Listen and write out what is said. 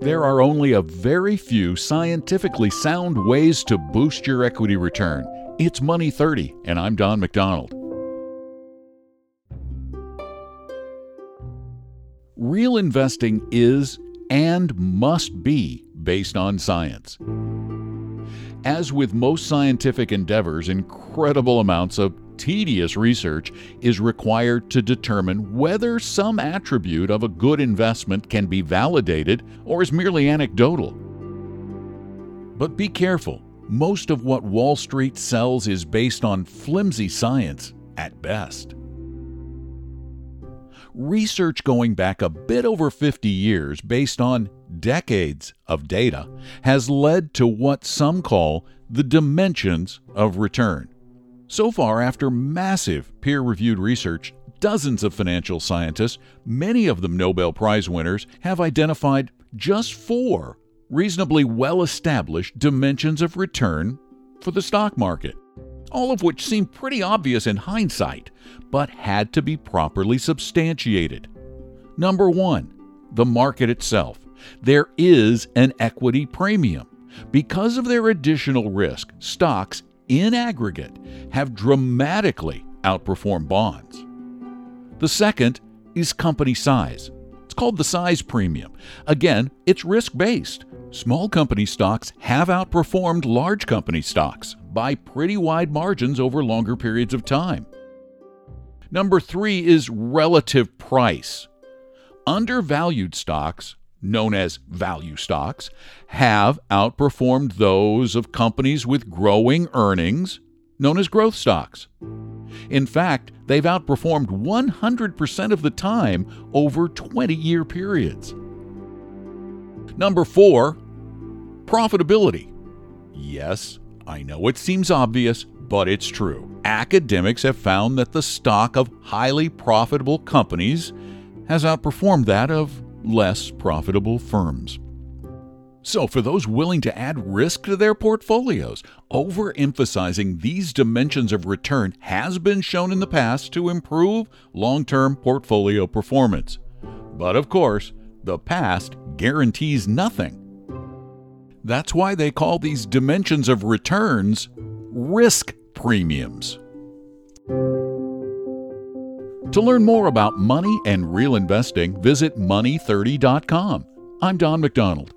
There are only a very few scientifically sound ways to boost your equity return. It's Money 30, and I'm Don McDonald. Real investing is and must be based on science. As with most scientific endeavors, incredible amounts of tedious research is required to determine whether some attribute of a good investment can be validated or is merely anecdotal. But be careful. Most of what Wall Street sells is based on flimsy science at best. Research going back a bit over 50 years, based on decades of data, has led to what some call the dimensions of return. So far, after massive peer reviewed research, dozens of financial scientists, many of them Nobel Prize winners, have identified just four reasonably well established dimensions of return for the stock market, all of which seem pretty obvious in hindsight, but had to be properly substantiated. Number one, the market itself. There is an equity premium. Because of their additional risk, stocks in aggregate, have dramatically outperformed bonds. The second is company size. It's called the size premium. Again, it's risk based. Small company stocks have outperformed large company stocks by pretty wide margins over longer periods of time. Number three is relative price. Undervalued stocks known as value stocks, have outperformed those of companies with growing earnings, known as growth stocks. In fact, they've outperformed 100% of the time over 20 year periods. Number four, profitability. Yes, I know it seems obvious, but it's true. Academics have found that the stock of highly profitable companies has outperformed that of less profitable firms. So, for those willing to add risk to their portfolios, overemphasizing these dimensions of return has been shown in the past to improve long term portfolio performance. But of course, the past guarantees nothing. That's why they call these dimensions of returns risk premiums. To learn more about money and real investing, visit money30.com. I'm Don McDonald.